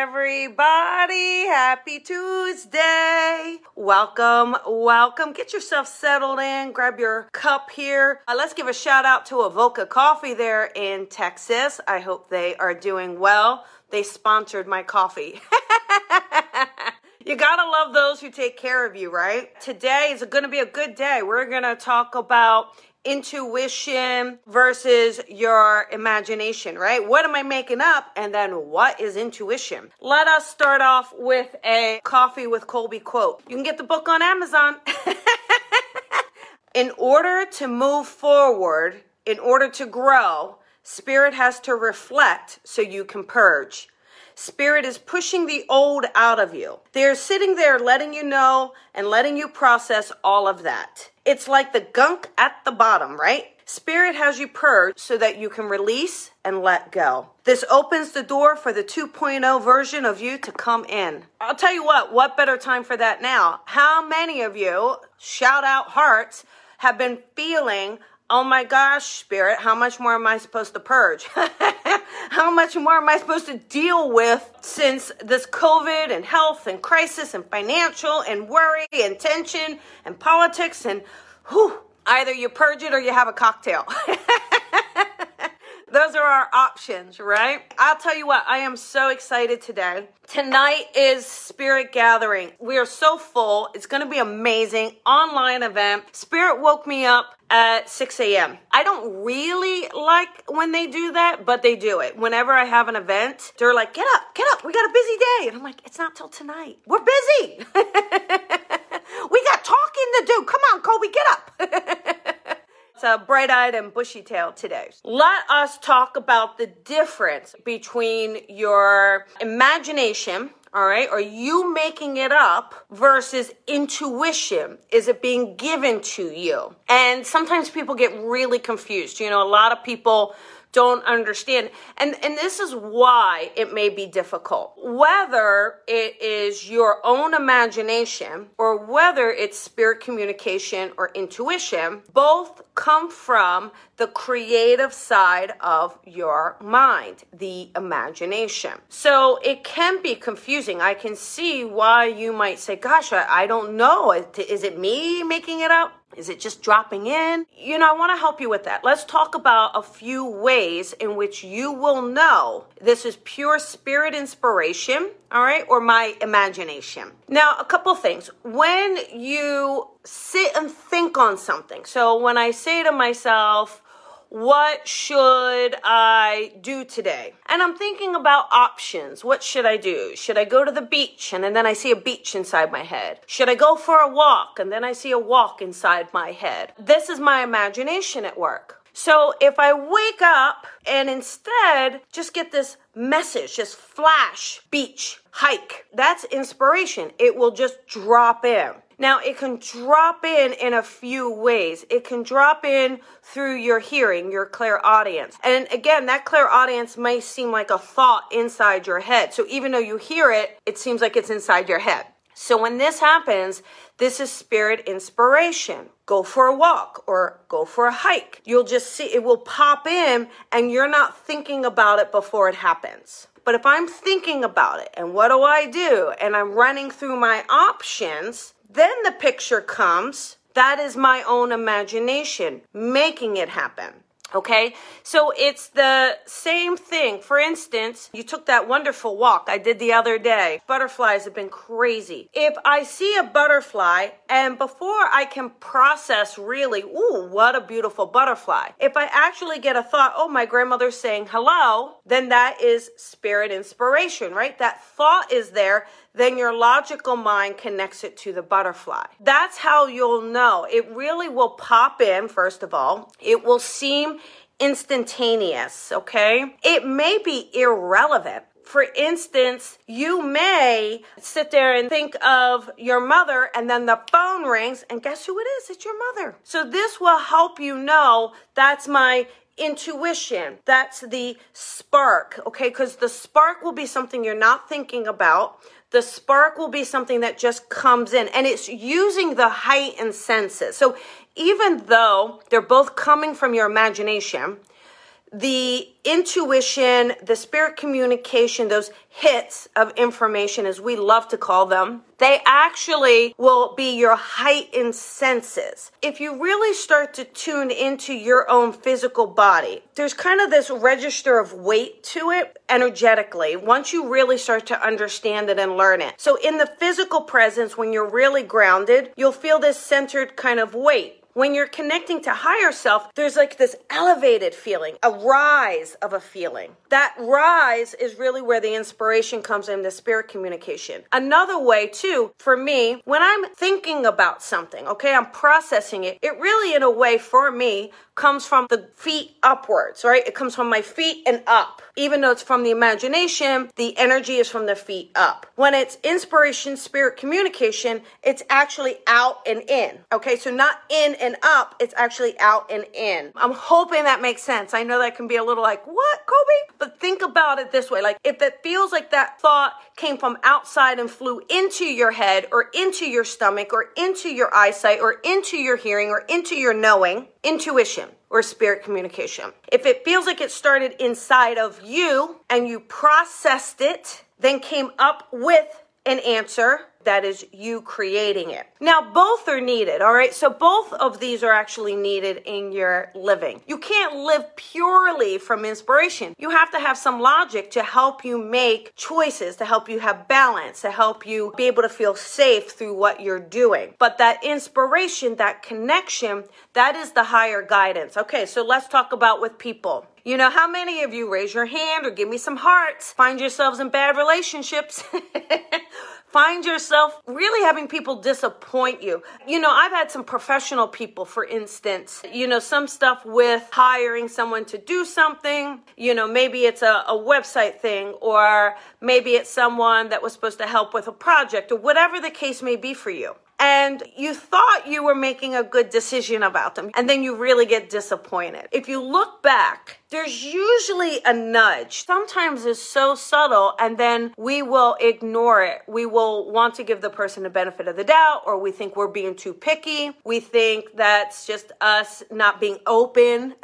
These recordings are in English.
everybody. Happy Tuesday. Welcome, welcome. Get yourself settled in. Grab your cup here. Uh, let's give a shout out to Avoca Coffee there in Texas. I hope they are doing well. They sponsored my coffee. You gotta love those who take care of you, right? Today is gonna be a good day. We're gonna talk about intuition versus your imagination, right? What am I making up? And then what is intuition? Let us start off with a coffee with Colby quote. You can get the book on Amazon. in order to move forward, in order to grow, spirit has to reflect so you can purge. Spirit is pushing the old out of you. They're sitting there letting you know and letting you process all of that. It's like the gunk at the bottom, right? Spirit has you purged so that you can release and let go. This opens the door for the 2.0 version of you to come in. I'll tell you what, what better time for that now? How many of you, shout out hearts, have been feeling oh my gosh, spirit, how much more am I supposed to purge? how much more am I supposed to deal with since this COVID and health and crisis and financial and worry and tension and politics and whew, either you purge it or you have a cocktail. Those are our options, right? I'll tell you what, I am so excited today. Tonight is Spirit Gathering. We are so full. It's going to be amazing. Online event. Spirit woke me up at 6 a.m. I don't really like when they do that, but they do it. Whenever I have an event, they're like, get up, get up. We got a busy day. And I'm like, it's not till tonight. We're busy. we got talking to do. Come on, Colby, get up. uh, bright eyed and bushy tailed today. Let us talk about the difference between your imagination. All right, are you making it up versus intuition? Is it being given to you? And sometimes people get really confused. You know, a lot of people don't understand. And, and this is why it may be difficult. Whether it is your own imagination or whether it's spirit communication or intuition, both come from the creative side of your mind, the imagination. So it can be confusing. I can see why you might say, gosh, I, I don't know. Is it me making it up? Is it just dropping in? You know, I want to help you with that. Let's talk about a few ways in which you will know this is pure spirit inspiration, all right, or my imagination. Now, a couple things. When you sit and think on something, so when I say to myself, what should I do today? And I'm thinking about options. What should I do? Should I go to the beach and then I see a beach inside my head? Should I go for a walk and then I see a walk inside my head? This is my imagination at work. So if I wake up and instead just get this message, just flash, beach, hike, that's inspiration. It will just drop in. Now, it can drop in in a few ways. It can drop in through your hearing, your clairaudience. And again, that clairaudience may seem like a thought inside your head. So even though you hear it, it seems like it's inside your head. So when this happens, this is spirit inspiration. Go for a walk or go for a hike. You'll just see it will pop in and you're not thinking about it before it happens. But if I'm thinking about it and what do I do? And I'm running through my options, then the picture comes. That is my own imagination making it happen. Okay, so it's the same thing. For instance, you took that wonderful walk I did the other day. Butterflies have been crazy. If I see a butterfly and before I can process really, ooh, what a beautiful butterfly, if I actually get a thought, oh, my grandmother's saying hello, then that is spirit inspiration, right? That thought is there then your logical mind connects it to the butterfly. That's how you'll know. It really will pop in, first of all. It will seem instantaneous, okay? It may be irrelevant. For instance, you may sit there and think of your mother, and then the phone rings, and guess who it is? It's your mother. So, this will help you know that's my intuition. That's the spark, okay? Because the spark will be something you're not thinking about the spark will be something that just comes in and it's using the heightened senses. So even though they're both coming from your imagination, the intuition, the spirit communication, those hits of information, as we love to call them, they actually will be your heightened senses. If you really start to tune into your own physical body, there's kind of this register of weight to it energetically once you really start to understand it and learn it. So, in the physical presence, when you're really grounded, you'll feel this centered kind of weight when you're connecting to higher self, there's like this elevated feeling, a rise of a feeling. That rise is really where the inspiration comes in, the spirit communication. Another way, too, for me, when I'm thinking about something, okay, I'm processing it, it really, in a way, for me, comes from the feet upwards, right? It comes from my feet and up. Even though it's from the imagination, the energy is from the feet up. When it's inspiration, spirit communication, it's actually out and in. Okay, so not in and up, it's actually out and in. I'm hoping that makes sense. I know that can be a little like, what, Colby? But think about it this way like, if it feels like that thought came from outside and flew into your head or into your stomach or into your eyesight or into your hearing or into your knowing, intuition or spirit communication. If it feels like it started inside of you and you processed it, then came up with an answer, that is you creating it. Now, both are needed, all right? So, both of these are actually needed in your living. You can't live purely from inspiration. You have to have some logic to help you make choices, to help you have balance, to help you be able to feel safe through what you're doing. But that inspiration, that connection, that is the higher guidance. Okay, so let's talk about with people. You know, how many of you raise your hand or give me some hearts, find yourselves in bad relationships? find yourself really having people disappoint you. You know, I've had some professional people, for instance, you know, some stuff with hiring someone to do something. You know, maybe it's a, a website thing, or maybe it's someone that was supposed to help with a project, or whatever the case may be for you and you thought you were making a good decision about them, and then you really get disappointed. If you look back, there's usually a nudge. Sometimes it's so subtle, and then we will ignore it. We will want to give the person the benefit of the doubt, or we think we're being too picky. We think that's just us not being open.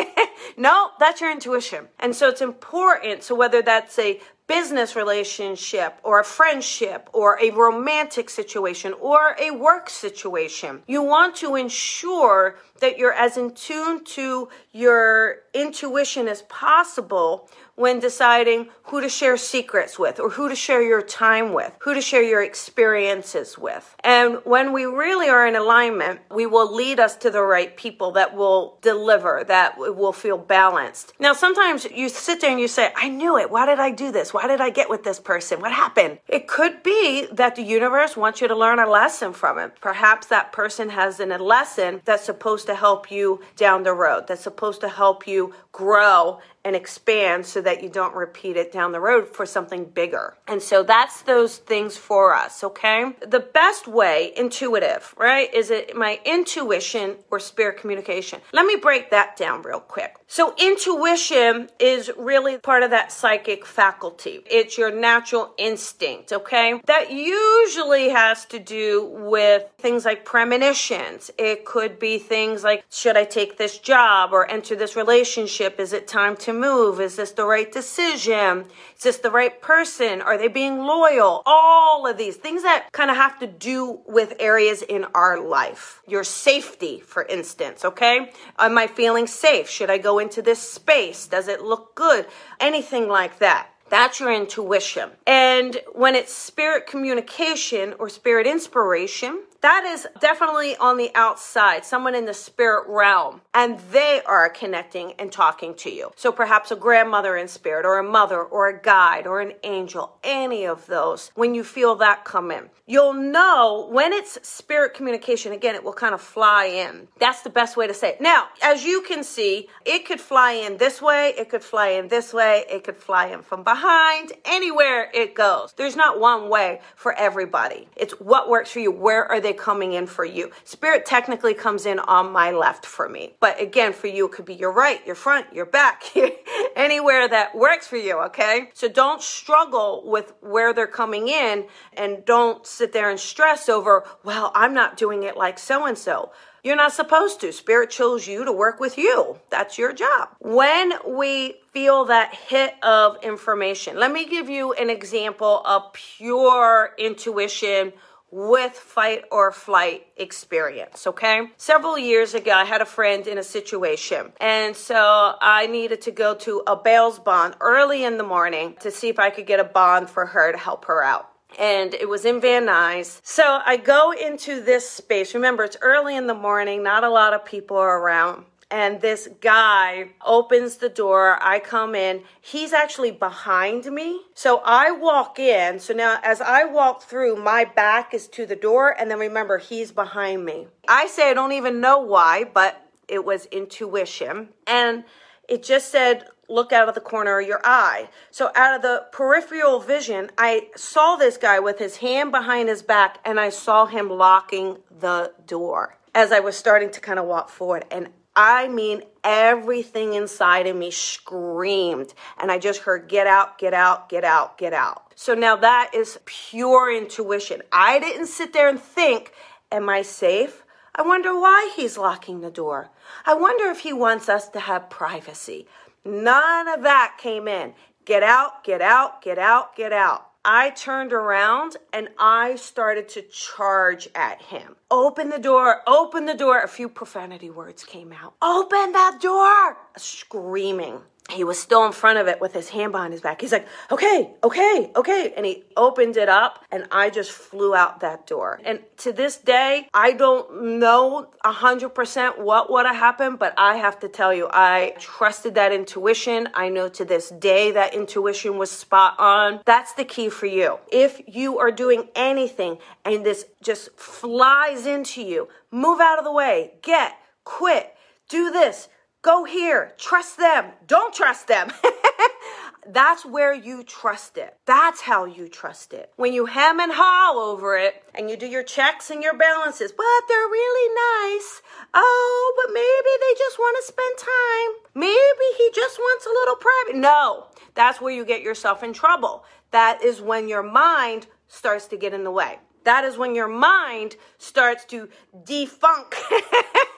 no, that's your intuition. And so it's important. So whether that's a business relationship or a friendship or a romantic situation or a work situation. You want to ensure that you're as in tune to your intuition as possible when deciding who to share secrets with or who to share your time with, who to share your experiences with. And when we really are in alignment, we will lead us to the right people that will deliver, that will feel balanced. Now, sometimes you sit there and you say, I knew it. Why did I do this? Why did I get with this person? What happened? It could be that the universe wants you to learn a lesson from it. Perhaps that person has a lesson that's supposed to help you down the road, that's supposed to help you grow and expand so that you don't repeat it down the road for something bigger. And so that's those things for us, okay? The best way, intuitive, right, is it my intuition or spirit communication. Let me break that down real quick. So, intuition is really part of that psychic faculty. It's your natural instinct, okay? That usually has to do with things like premonitions. It could be things like, should I take this job or enter this relationship? Is it time to move? Is this the right decision? Is this the right person? Are they being loyal? All of these things that kind of have to do with areas in our life. Your safety, for instance, okay? Am I feeling safe? Should I go into this space? Does it look good? Anything like that. That's your intuition. And when it's spirit communication or spirit inspiration, that is definitely on the outside, someone in the spirit realm, and they are connecting and talking to you. So perhaps a grandmother in spirit, or a mother, or a guide, or an angel, any of those, when you feel that come in. You'll know when it's spirit communication, again, it will kind of fly in. That's the best way to say it. Now, as you can see, it could fly in this way, it could fly in this way, it could fly in from behind, anywhere it goes. There's not one way for everybody. It's what works for you. Where are they? They coming in for you? Spirit technically comes in on my left for me. But again, for you, it could be your right, your front, your back, anywhere that works for you, okay? So don't struggle with where they're coming in and don't sit there and stress over, well, I'm not doing it like so and so You're not supposed to. Spirit chose you to work with you. That's your job. When we feel that hit of information, let me give you an example of pure intuition with fight or flight experience, okay? Several years ago, I had a friend in a situation, and so I needed to go to a bail's bond early in the morning to see if I could get a bond for her to help her out and it was in Van Nuys. So I go into this space. Remember, it's early in the morning, not a lot of people are around. And this guy opens the door. I come in. He's actually behind me. So I walk in. So now, as I walk through, my back is to the door. And then remember, he's behind me. I say, I don't even know why, but it was intuition. And it just said, look out of the corner of your eye. So, out of the peripheral vision, I saw this guy with his hand behind his back and I saw him locking the door as I was starting to kind of walk forward. And I mean, everything inside of me screamed. And I just heard, get out, get out, get out, get out. So now that is pure intuition. I didn't sit there and think, am I safe? I wonder why he's locking the door. I wonder if he wants us to have privacy. None of that came in. Get out, get out, get out, get out. I turned around and I started to charge at him. Open the door, open the door. A few profanity words came out. Open that door! Screaming he was still in front of it with his hand behind his back. He's like, okay, okay, okay. And he opened it up and I just flew out that door. And to this day, I don't know 100% what would have happened, but I have to tell you, I trusted that intuition. I know to this day that intuition was spot on. That's the key for you. If you are doing anything and this just flies into you, move out of the way, get, quit, do this Go here. Trust them. Don't trust them. That's where you trust it. That's how you trust it. When you hem and haw over it and you do your checks and your balances, but they're really nice. Oh, but maybe they just want to spend time. Maybe he just wants a little private. No, that's where you get yourself in trouble. That is when your mind starts to get in the way. That is when your mind starts to defunk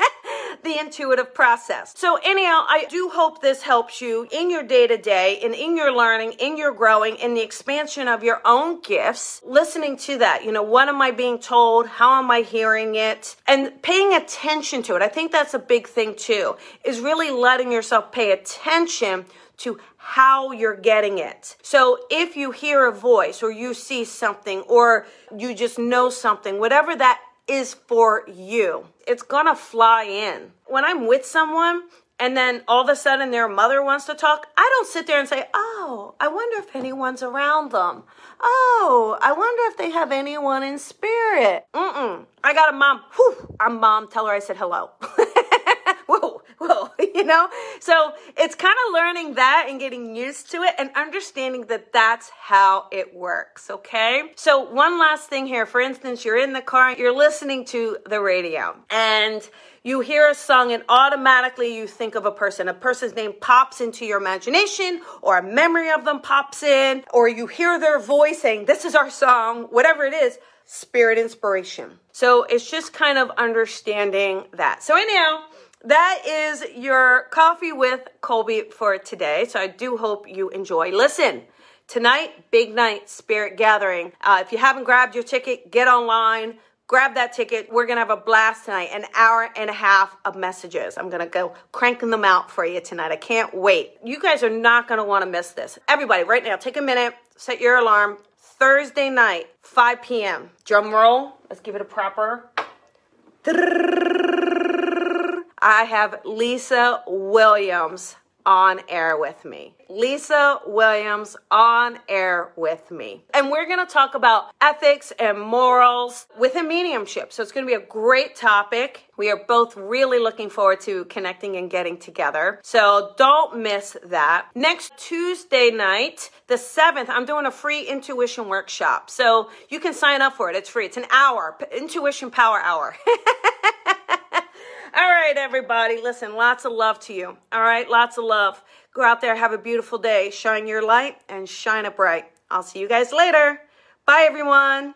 the intuitive process. So, anyhow, I do hope this helps you in your day to day and in your learning, in your growing, in the expansion of your own gifts. Listening to that, you know, what am I being told? How am I hearing it? And paying attention to it. I think that's a big thing too, is really letting yourself pay attention to how you're getting it. So if you hear a voice or you see something or you just know something, whatever that is for you. It's gonna fly in. When I'm with someone and then all of a sudden their mother wants to talk, I don't sit there and say, Oh, I wonder if anyone's around them. Oh, I wonder if they have anyone in spirit. Mm-mm. I got a mom. Whew, I'm mom. Tell her I said hello. whoa, you know? So it's kind of learning that and getting used to it and understanding that that's how it works, okay? So, one last thing here. For instance, you're in the car, you're listening to the radio, and you hear a song and automatically you think of a person. A person's name pops into your imagination or a memory of them pops in or you hear their voice saying, This is our song, whatever it is, spirit inspiration. So it's just kind of understanding that. So, anyhow, that is your coffee with Colby for today. So I do hope you enjoy. Listen, tonight, big night, spirit gathering. Uh, if you haven't grabbed your ticket, get online. Grab that ticket. We're going to have a blast tonight. An hour and a half of messages. I'm going to go cranking them out for you tonight. I can't wait. You guys are not going to want to miss this. Everybody, right now, take a minute, set your alarm. Thursday night, 5 p.m. Drum roll. Let's give it a proper. I have Lisa Williams on air with me. Lisa Williams on air with me. And we're going to talk about ethics and morals within mediumship. So it's going to be a great topic. We are both really looking forward to connecting and getting together. So don't miss that. Next Tuesday night, the 7th, I'm doing a free intuition workshop. So you can sign up for it. It's free. It's an hour, intuition power hour. All right, everybody. Listen, lots of love to you. All right, lots of love. Go out there, have a beautiful day. Shine your light and shine it bright. I'll see you guys later. Bye, everyone.